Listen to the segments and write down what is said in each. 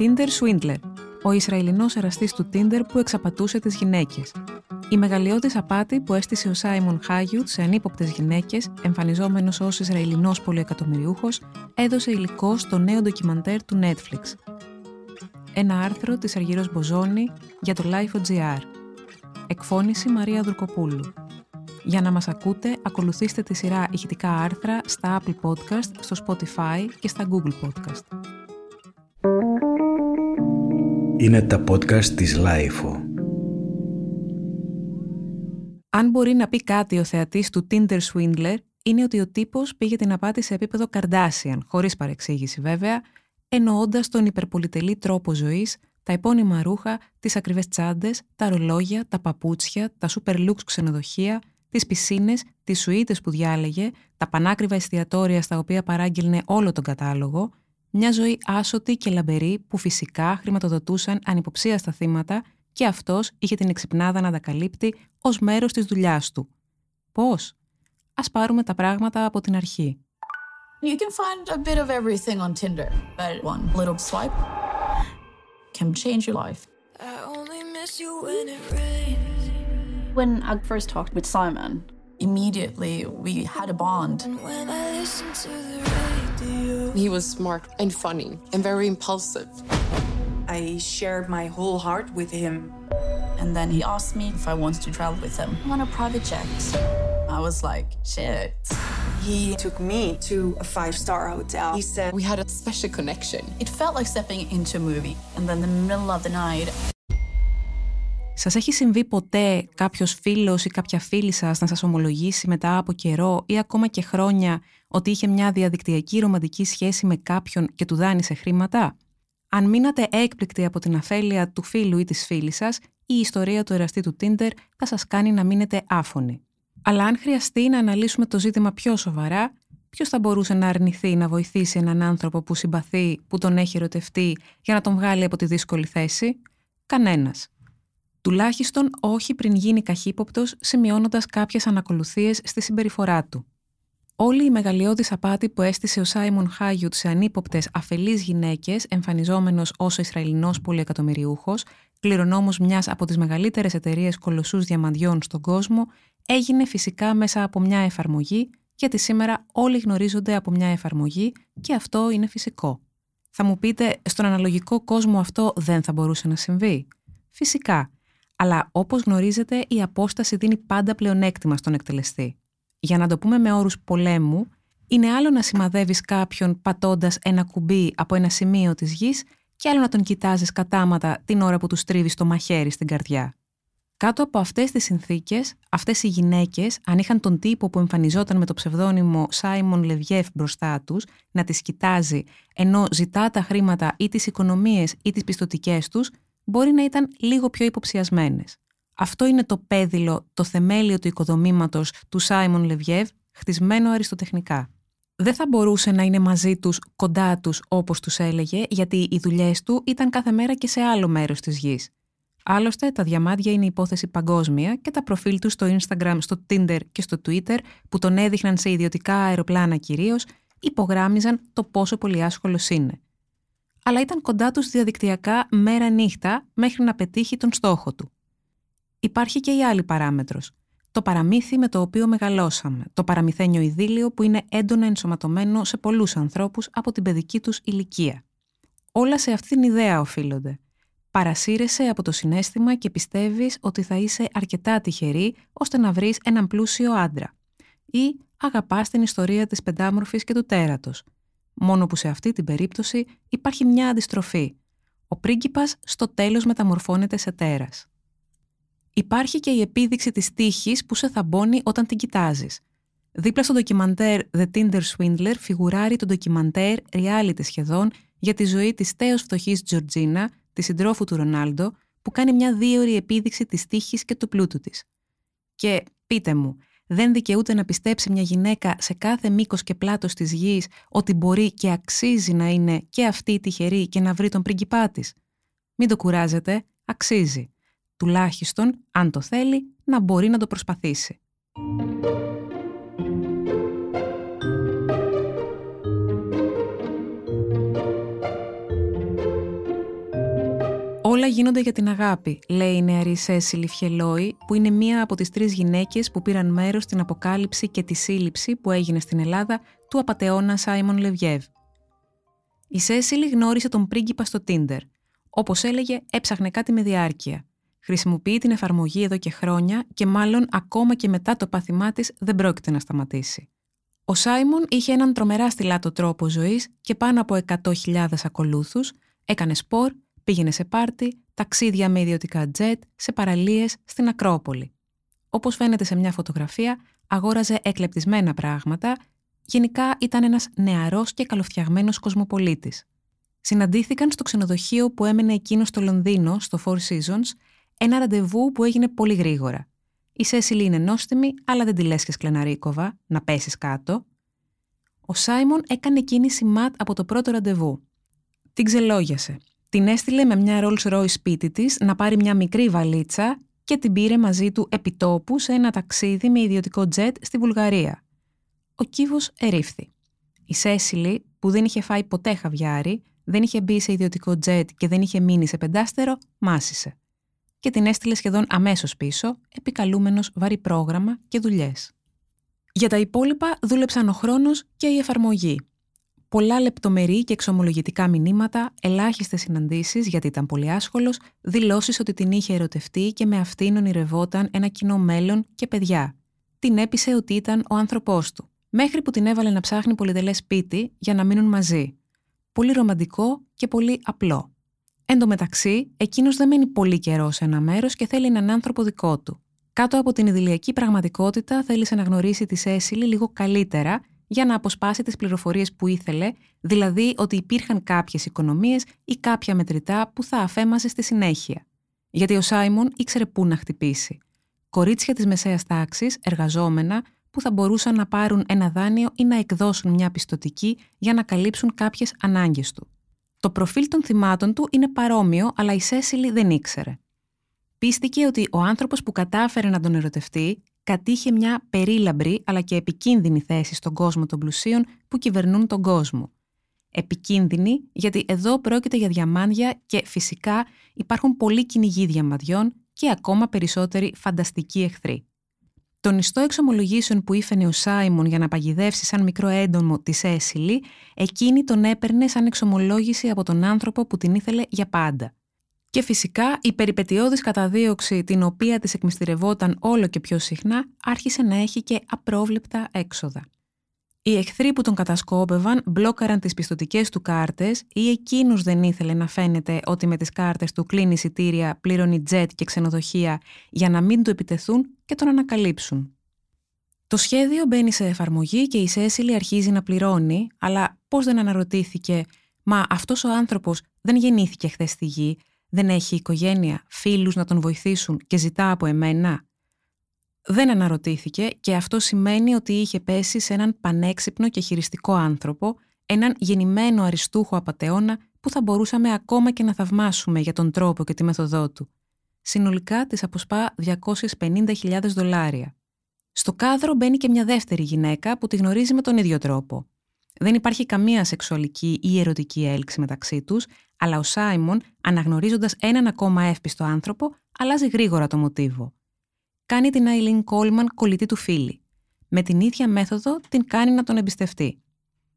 Tinder Swindler, ο Ισραηλινός εραστής του Tinder που εξαπατούσε τις γυναίκες. Η μεγαλειώδης απάτη που έστησε ο Σάιμον Χάγιουτ σε ανύποπτες γυναίκες, εμφανιζόμενος ως Ισραηλινός πολυεκατομμυριούχος, έδωσε υλικό στο νέο ντοκιμαντέρ του Netflix. Ένα άρθρο της Αργύρος Μποζόνη για το Life.gr. Εκφώνηση Μαρία Δουρκοπούλου. Για να μας ακούτε, ακολουθήστε τη σειρά ηχητικά άρθρα στα Apple Podcast, στο Spotify και στα Google Podcast. Είναι τα podcast της Lifeo. Αν μπορεί να πει κάτι ο θεατής του Tinder Swindler, είναι ότι ο τύπος πήγε την απάτη σε επίπεδο Kardashian, χωρίς παρεξήγηση βέβαια, εννοώντας τον υπερπολιτελή τρόπο ζωής, τα επώνυμα ρούχα, τις ακριβές τσάντες, τα ρολόγια, τα παπούτσια, τα super looks ξενοδοχεία, τις πισίνες, τις σουίτες που διάλεγε, τα πανάκριβα εστιατόρια στα οποία παράγγελνε όλο τον κατάλογο, μια ζωή άσωτη και λαμπερή που φυσικά χρηματοδοτούσαν ανυποψία στα θύματα και αυτός είχε την εξυπνάδα να τα καλύπτει ως μέρος της δουλειάς του. Πώς; Ας πάρουμε τα πράγματα από την αρχή. You can find a bit of everything on Tinder, but one little swipe can change your life. I only miss you when it rains. When I first talked with Simon, immediately we had a bond. When I listened to the radio. He was smart and funny and very impulsive. I shared my whole heart with him. And then he asked me if I wanted to travel with him on a private jet. I was like, shit. He took me to a five-star hotel. He said We had a special connection. It felt like stepping into a movie. And then in the middle of the night, Σας έχει συμβεί ποτέ κάποιος φίλος ή κάποια φίλη σας να σας ομολογήσει μετά από καιρό ή ακόμα και χρόνια ότι είχε μια διαδικτυακή ρομαντική σχέση με κάποιον και του δάνεισε χρήματα; Αν μείνατε έκπληκτοι από την αφέλεια του φίλου ή της φίλης σας, η ιστορία του εραστή του Tinder θα σας κάνει να μείνετε άφωνοι. Αλλά αν χρειαστεί να αναλύσουμε το ζήτημα πιο σοβαρά, ποιος θα μπορούσε να αρνηθεί να βοηθήσει έναν άνθρωπο που συμπαθεί, που τον έχει ερωτευτεί, για να τον βγάλει από τη δύσκολη θέση; Κανένας. Τουλάχιστον όχι πριν γίνει καχύποπτος, σημειώνοντας κάποιες ανακολουθίες στη συμπεριφορά του. Όλη η μεγαλειώδη απάτη που έστησε ο Σάιμον Χάγιουτ σε ανύποπτες αφελείς γυναίκες, εμφανιζόμενος ως Ισραηλινός πολυεκατομμυριούχος, κληρονόμος μιας από τις μεγαλύτερες εταιρείες κολοσσούς διαμαντιών στον κόσμο, έγινε φυσικά μέσα από μια εφαρμογή, γιατί σήμερα όλοι γνωρίζονται από μια εφαρμογή και αυτό είναι φυσικό. Θα μου πείτε, στον αναλογικό κόσμο αυτό δεν θα μπορούσε να συμβεί; Φυσικά. Αλλά όπως γνωρίζετε, η απόσταση δίνει πάντα πλεονέκτημα στον εκτελεστή. Για να το πούμε με όρους πολέμου, είναι άλλο να σημαδεύεις κάποιον πατώντας ένα κουμπί από ένα σημείο της γης και άλλο να τον κοιτάζεις κατάματα την ώρα που τους στρίβεις το μαχαίρι στην καρδιά. Κάτω από αυτές τις συνθήκες, αυτές οι γυναίκες, αν είχαν τον τύπο που εμφανιζόταν με το ψευδόνυμο Σάιμον Λεβιέφ μπροστά τους, να τις κοιτάζει ενώ ζητά τα χρήματα ή τις οικονομίες ή τις πιστοτικές τους, μπορεί να ήταν λίγο πιο υποψιασμένες. Αυτό είναι το πέδιλο, το θεμέλιο του οικοδομήματος του Σάιμον Λεβιέβ, χτισμένο αριστοτεχνικά. Δεν θα μπορούσε να είναι μαζί τους, κοντά τους, όπως τους έλεγε, γιατί οι δουλειές του ήταν κάθε μέρα και σε άλλο μέρος της γης. Άλλωστε, τα διαμάντια είναι υπόθεση παγκόσμια και τα προφίλ του στο Instagram, στο Tinder και στο Twitter, που τον έδειχναν σε ιδιωτικά αεροπλάνα κυρίως, υπογράμμιζαν το πόσο πολύ άσχολος είναι. Αλλά ήταν κοντά τους διαδικτυακά μέρα νύχτα μέχρι να πετύχει τον στόχο του. Υπάρχει και η άλλη παράμετρος. Το παραμύθι με το οποίο μεγαλώσαμε. Το παραμυθένιο ειδήλιο που είναι έντονα ενσωματωμένο σε πολλούς ανθρώπους από την παιδική τους ηλικία. Όλα σε αυτήν την ιδέα οφείλονται. Παρασύρεσαι από το συνέστημα και πιστεύεις ότι θα είσαι αρκετά τυχερή ώστε να βρεις έναν πλούσιο άντρα. Ή αγαπάς την ιστορία της πεντάμορφης και του τέρατος. Μόνο που σε αυτή την περίπτωση υπάρχει μια αντιστροφή. Ο πρίγκιπας στο τέλος μεταμορφώνεται σε τέρας. Υπάρχει και η επίδειξη της τύχης που σε θαμπώνει όταν την κοιτάζεις. Δίπλα στο ντοκιμαντέρ The Tinder Swindler φιγουράρει το ντοκιμαντέρ reality σχεδόν για τη ζωή της τέος φτωχής Τζορτζίνα, της συντρόφου του Ρονάλντο, που κάνει μια δίωρη επίδειξη της τύχης και του πλούτου της. Και πείτε μου, δεν δικαιούται να πιστέψει μια γυναίκα σε κάθε μήκος και πλάτος της γης ότι μπορεί και αξίζει να είναι και αυτή τυχερή και να βρει τον πριγκιπά της. Μην το κουράζετε, αξίζει τουλάχιστον, αν το θέλει, να μπορεί να το προσπαθήσει. Όλα γίνονται για την αγάπη, λέει η νεαρή Σέσιλι Φιελόη, που είναι μία από τις τρεις γυναίκες που πήραν μέρος στην αποκάλυψη και τη σύλληψη που έγινε στην Ελλάδα του απατεώνα Σάιμον Λεβιέβ. Η Σέσιλι γνώρισε τον πρίγκιπα στο Τίντερ. Όπως έλεγε, έψαχνε κάτι με διάρκεια. Χρησιμοποιεί την εφαρμογή εδώ και χρόνια και μάλλον ακόμα και μετά το πάθημά της δεν πρόκειται να σταματήσει. Ο Σάιμον είχε έναν τρομερά στυλάτο τρόπο ζωής και πάνω από 100.000 ακολούθους, έκανε σπορ, πήγαινε σε πάρτι, ταξίδια με ιδιωτικά τζετ, σε παραλίες στην Ακρόπολη. Όπως φαίνεται σε μια φωτογραφία, αγόραζε εκλεπτισμένα πράγματα, γενικά ήταν ένας νεαρός και καλοφτιαγμένος κοσμοπολίτης. Συναντήθηκαν στο ξενοδοχείο που έμενε εκείνο στο Λονδίνο, στο Four Seasons, ένα ραντεβού που έγινε πολύ γρήγορα. Η Σέσιλι είναι νόστιμη, αλλά δεν τη λες και σκλεναρίκοβα, να πέσεις κάτω. Ο Σάιμον έκανε κίνηση ματ από το πρώτο ραντεβού. Την ξελόγιασε. Την έστειλε με μια Rolls Royce σπίτι της να πάρει μια μικρή βαλίτσα και την πήρε μαζί του επιτόπου σε ένα ταξίδι με ιδιωτικό τζετ στη Βουλγαρία. Ο κύβος ερήφθη. Η Σέσιλι, που δεν είχε φάει ποτέ χαβιάρι, δεν είχε μπει σε ιδιωτικό τζετ και δεν είχε μείνει σε πεντάστερο, μάσησε και την έστειλε σχεδόν αμέσως πίσω, επικαλούμενος βαρύ πρόγραμμα και δουλειές. Για τα υπόλοιπα δούλεψαν ο χρόνος και η εφαρμογή. Πολλά λεπτομερή και εξομολογητικά μηνύματα, ελάχιστες συναντήσεις γιατί ήταν πολύ άσχολος, δηλώσεις ότι την είχε ερωτευτεί και με αυτήν ονειρευόταν ένα κοινό μέλλον και παιδιά. Την έπεισε ότι ήταν ο άνθρωπός του. Μέχρι που την έβαλε να ψάχνει πολυτελές σπίτι για να μείνουν μαζί. Πολύ ρομαντικό και πολύ απλό. Εν τω μεταξύ, εκείνος δεν μένει πολύ καιρός σε ένα μέρος και θέλει έναν άνθρωπο δικό του. Κάτω από την ιδηλιακή πραγματικότητα, θέλησε να γνωρίσει τη Σέσιλη λίγο καλύτερα για να αποσπάσει τις πληροφορίες που ήθελε, δηλαδή ότι υπήρχαν κάποιες οικονομίες ή κάποια μετρητά που θα αφέμαζε στη συνέχεια. Γιατί ο Σάιμον ήξερε πού να χτυπήσει. Κορίτσια της μεσαίας τάξης, εργαζόμενα, που θα μπορούσαν να πάρουν ένα δάνειο ή να εκδώσουν μια πιστοτική για να καλύψουν κάποιες ανάγκες του. Το προφίλ των θυμάτων του είναι παρόμοιο, αλλά η Σέσιλι δεν ήξερε. Πίστηκε ότι ο άνθρωπος που κατάφερε να τον ερωτευτεί κατήχε μια περίλαμπρη αλλά και επικίνδυνη θέση στον κόσμο των πλουσίων που κυβερνούν τον κόσμο. Επικίνδυνη γιατί εδώ πρόκειται για διαμάντια και φυσικά υπάρχουν πολλοί κυνηγοί διαμαντιών και ακόμα περισσότεροι φανταστικοί εχθροί. Τον ιστό εξομολογήσεων που ήφαινε ο Σάιμον για να παγιδεύσει σαν μικρό έντομο της Έσιλι, εκείνη τον έπαιρνε σαν εξομολόγηση από τον άνθρωπο που την ήθελε για πάντα. Και φυσικά η περιπετειώδης καταδίωξη την οποία της εκμυστηρευόταν όλο και πιο συχνά άρχισε να έχει και απρόβλεπτα έξοδα. Οι εχθροί που τον κατασκόπευαν μπλόκαραν τις πιστοτικές του κάρτες ή εκείνους δεν ήθελε να φαίνεται ότι με τις κάρτες του κλείνει εισιτήρια, πλήρωνει τζετ και ξενοδοχεία για να μην του επιτεθούν και τον ανακαλύψουν. Το σχέδιο μπαίνει σε εφαρμογή και η Σέσιλη αρχίζει να πληρώνει, αλλά πώς δεν αναρωτήθηκε «Μα αυτός ο άνθρωπος δεν γεννήθηκε χθες στη γη, δεν έχει οικογένεια, φίλους να τον βοηθήσουν και ζητά από εμένα» δεν αναρωτήθηκε και αυτό σημαίνει ότι είχε πέσει σε έναν πανέξυπνο και χειριστικό άνθρωπο, έναν γεννημένο αριστούχο απατεώνα που θα μπορούσαμε ακόμα και να θαυμάσουμε για τον τρόπο και τη μεθοδό του. Συνολικά της αποσπά 250.000 δολάρια. Στο κάδρο μπαίνει και μια δεύτερη γυναίκα που τη γνωρίζει με τον ίδιο τρόπο. Δεν υπάρχει καμία σεξουαλική ή ερωτική έλξη μεταξύ τους, αλλά ο Σάιμον, αναγνωρίζοντας έναν ακόμα εύπιστο άνθρωπο, αλλάζει γρήγορα το μοτίβο κάνει την Άιλιν Κόλμαν κολλητή του φίλη. Με την ίδια μέθοδο την κάνει να τον εμπιστευτεί.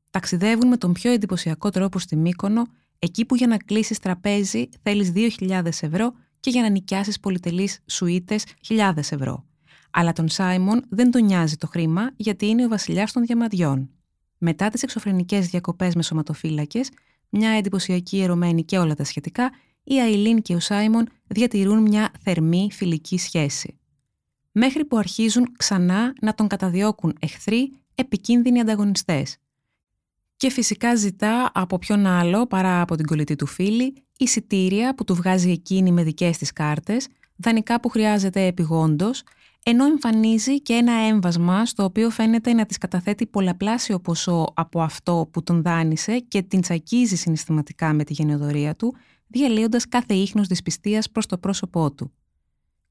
Ταξιδεύουν με τον πιο εντυπωσιακό τρόπο στη Μύκονο, εκεί που για να κλείσεις τραπέζι θέλεις 2.000 ευρώ και για να νοικιάσεις πολυτελείς σουίτες 1.000 ευρώ. Αλλά τον Σάιμον δεν τον νοιάζει το χρήμα γιατί είναι ο βασιλιάς των διαμαντιών. Μετά τις εξωφρενικές διακοπές με σωματοφύλακες, μια εντυπωσιακή ερωμένη και όλα τα σχετικά, η Αιλίν και ο Σάιμον διατηρούν μια θερμή φιλική σχέση μέχρι που αρχίζουν ξανά να τον καταδιώκουν εχθροί, επικίνδυνοι ανταγωνιστές. Και φυσικά ζητά από ποιον άλλο παρά από την κολλητή του φίλη εισιτήρια που του βγάζει εκείνη με δικές της κάρτες, δανεικά που χρειάζεται επιγόντως, ενώ εμφανίζει και ένα έμβασμα στο οποίο φαίνεται να της καταθέτει πολλαπλάσιο ποσό από αυτό που τον δάνεισε και την τσακίζει συναισθηματικά με τη γενεοδορία του, διαλύοντας κάθε ίχνος δυσπιστίας προς το πρόσωπό του.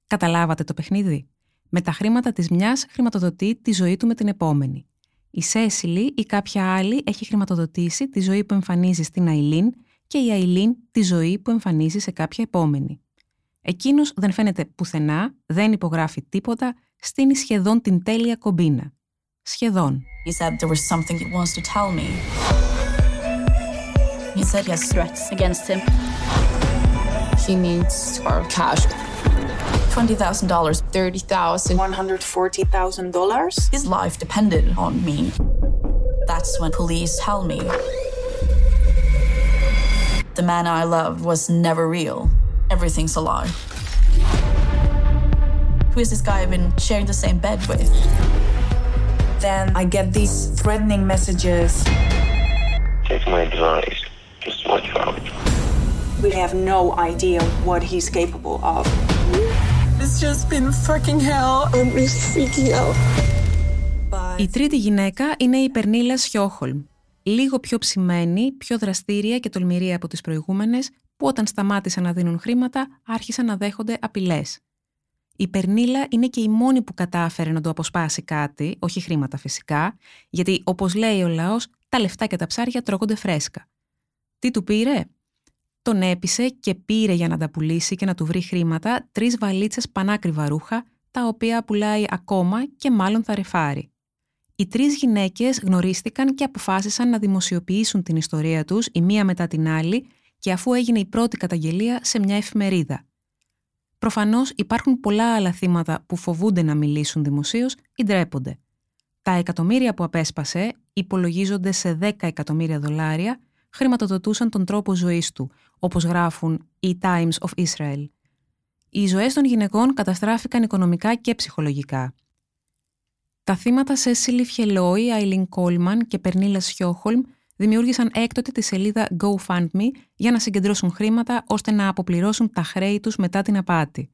Καταλάβατε το παιχνίδι; Με τα χρήματα της μιας χρηματοδοτεί τη ζωή του με την επόμενη. Η Σέσιλι ή κάποια άλλη έχει χρηματοδοτήσει τη ζωή που εμφανίζει στην Αιλίν και η Αιλίν τη ζωή που εμφανίζει σε κάποια επόμενη. Εκείνος δεν φαίνεται πουθενά, δεν υπογράφει τίποτα, στείνει σχεδόν την τέλεια κομπίνα. Σχεδόν. He said there was something he wants to tell me. He said he has threats against him. He needs our cash. $20,000. $30,000. $140,000? His life depended on me. That's when police tell me the man I loved was never real. Everything's a lie. Who is this guy I've been sharing the same bed with? Then I get these threatening messages. Take my advice. Just watch out. We have no idea what he's capable of. It's just been fucking hell. I'm just freaking out. Η τρίτη γυναίκα είναι η Περνίλα Σιόχολμ. Λίγο πιο ψημένη, πιο δραστήρια και τολμηρή από τις προηγούμενες, που όταν σταμάτησαν να δίνουν χρήματα, άρχισαν να δέχονται απειλές. Η Περνίλα είναι και η μόνη που κατάφερε να το αποσπάσει κάτι, όχι χρήματα φυσικά, γιατί όπως λέει ο λαός, τα λεφτά και τα ψάρια τρώγονται φρέσκα. Τι του πήρε; Τον έπεισε και πήρε για να τα πουλήσει και να του βρει χρήματα τρεις βαλίτσες πανάκριβα ρούχα, τα οποία πουλάει ακόμα και μάλλον θα ρεφάρει. Οι τρεις γυναίκες γνωρίστηκαν και αποφάσισαν να δημοσιοποιήσουν την ιστορία τους η μία μετά την άλλη και αφού έγινε η πρώτη καταγγελία σε μια εφημερίδα. Προφανώς υπάρχουν πολλά άλλα θύματα που φοβούνται να μιλήσουν δημοσίως ή ντρέπονται. Τα εκατομμύρια που απέσπασε υπολογίζονται σε 10 εκατομμύρια δολάρια, χρηματοδοτούσαν τον τρόπο ζωής του, όπως γράφουν οι Times of Israel. Οι ζωές των γυναικών καταστράφηκαν οικονομικά και ψυχολογικά. Τα θύματα Σέσιλι Φιελόι, Άιλιν Κόλμαν και Περνίλα Σιόχολμ δημιούργησαν έκτοτε τη σελίδα GoFundMe για να συγκεντρώσουν χρήματα ώστε να αποπληρώσουν τα χρέη τους μετά την απάτη.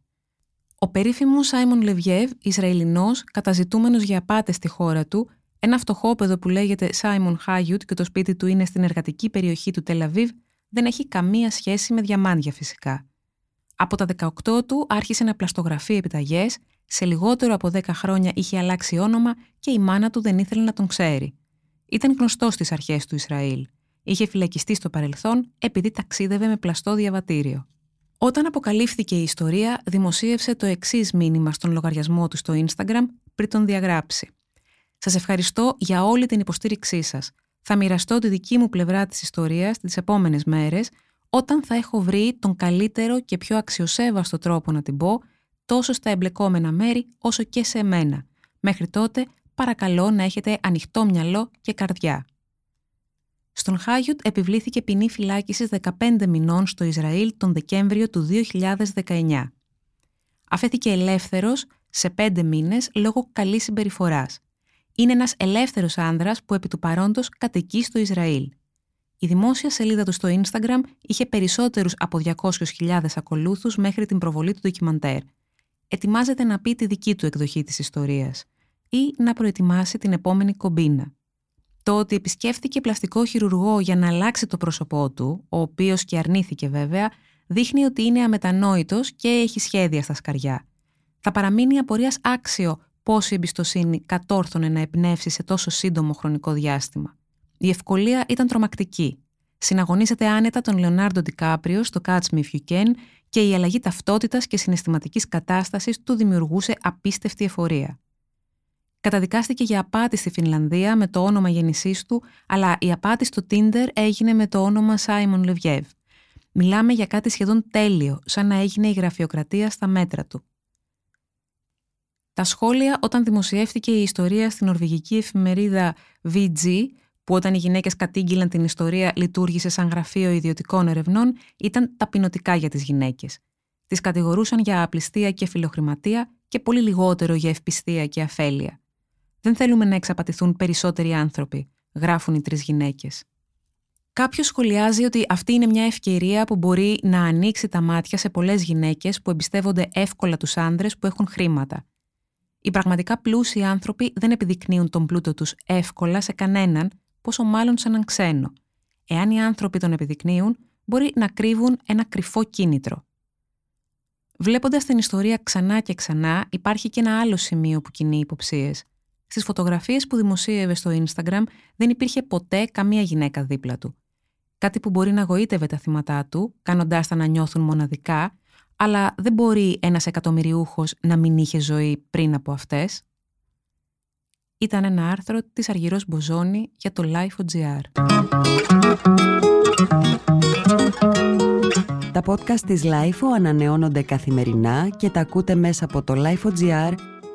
Ο περίφημος Σάιμον Λεβιέβ, Ισραηλινός, καταζητούμενος για απάτες στη χώρα του, ένα φτωχόπεδο που λέγεται Σάιμον Χάγιουτ και το σπίτι του είναι στην εργατική περιοχή του Τελαβίβ, δεν έχει καμία σχέση με διαμάντια φυσικά. Από τα 18 του άρχισε να πλαστογραφεί επιταγές, σε λιγότερο από 10 χρόνια είχε αλλάξει όνομα και η μάνα του δεν ήθελε να τον ξέρει. Ήταν γνωστό στις αρχές του Ισραήλ. Είχε φυλακιστεί στο παρελθόν επειδή ταξίδευε με πλαστό διαβατήριο. Όταν αποκαλύφθηκε η ιστορία, δημοσίευσε το εξής μήνυμα στον λογαριασμό του στο Instagram πριν τον διαγράψει. Σας ευχαριστώ για όλη την υποστήριξή σας. Θα μοιραστώ τη δική μου πλευρά της ιστορίας τις επόμενες μέρες, όταν θα έχω βρει τον καλύτερο και πιο αξιοσέβαστο τρόπο να την πω, τόσο στα εμπλεκόμενα μέρη όσο και σε εμένα. Μέχρι τότε παρακαλώ να έχετε ανοιχτό μυαλό και καρδιά. Στον Χάγιουτ επιβλήθηκε ποινή φυλάκισης 15 μηνών στο Ισραήλ τον Δεκέμβριο του 2019. Αφέθηκε ελεύθερος σε 5 μήνες λόγω καλής συμπεριφοράς. Είναι ένας ελεύθερος άνδρας που επί του παρόντος κατοικεί στο Ισραήλ. Η δημόσια σελίδα του στο Instagram είχε περισσότερους από 200.000 ακολούθους μέχρι την προβολή του ντοκιμαντέρ. Ετοιμάζεται να πει τη δική του εκδοχή της ιστορίας ή να προετοιμάσει την επόμενη κομπίνα. Το ότι επισκέφθηκε πλαστικό χειρουργό για να αλλάξει το πρόσωπό του, ο οποίος και αρνήθηκε βέβαια, δείχνει ότι είναι αμετανόητος και έχει σχέδια στα σκαριά. Θα παραμείνει απορίας άξιο πόση εμπιστοσύνη κατόρθωνε να εμπνεύσει σε τόσο σύντομο χρονικό διάστημα. Η ευκολία ήταν τρομακτική. Συναγωνίζεται άνετα τον Λεωνάρντο Ντικάπριο στο Catch Me If You Can και η αλλαγή ταυτότητας και συναισθηματικής κατάστασης του δημιουργούσε απίστευτη εφορία. Καταδικάστηκε για απάτη στη Φινλανδία με το όνομα γέννησής του, αλλά η απάτη στο Tinder έγινε με το όνομα Σάιμον Λεβιέβ. Μιλάμε για κάτι σχεδόν τέλειο, σαν να έγινε η γραφειοκρατία στα μέτρα του. Τα σχόλια όταν δημοσιεύτηκε η ιστορία στην νορβηγική εφημερίδα VG, που όταν οι γυναίκες κατήγγυλαν την ιστορία λειτουργήσε σαν γραφείο ιδιωτικών ερευνών, ήταν ταπεινωτικά για τις γυναίκες. Τις κατηγορούσαν για απληστία και φιλοχρηματία και πολύ λιγότερο για ευπιστία και αφέλεια. Δεν θέλουμε να εξαπατηθούν περισσότεροι άνθρωποι, γράφουν οι τρεις γυναίκες. Κάποιος σχολιάζει ότι αυτή είναι μια ευκαιρία που μπορεί να ανοίξει τα μάτια σε πολλές γυναίκες που εμπιστεύονται εύκολα τους άνδρες που έχουν χρήματα. Οι πραγματικά πλούσιοι άνθρωποι δεν επιδεικνύουν τον πλούτο τους εύκολα σε κανέναν, πόσο μάλλον σε έναν ξένο. Εάν οι άνθρωποι τον επιδεικνύουν, μπορεί να κρύβουν ένα κρυφό κίνητρο. Βλέποντας την ιστορία ξανά και ξανά, υπάρχει και ένα άλλο σημείο που κινεί υποψίες. Στις φωτογραφίες που δημοσίευε στο Instagram δεν υπήρχε ποτέ καμία γυναίκα δίπλα του. Κάτι που μπορεί να γοήτευε τα θύματα του, κάνοντάς τα να νιώθουν μοναδικά, αλλά δεν μπορεί ένας εκατομμυριούχος να μην είχε ζωή πριν από αυτές. Ήταν ένα άρθρο της Αργυρός Μποζόνη για το Life.gr. Τα podcast της Lifeo ανανεώνονται καθημερινά και τα ακούτε μέσα από το Lifeo.gr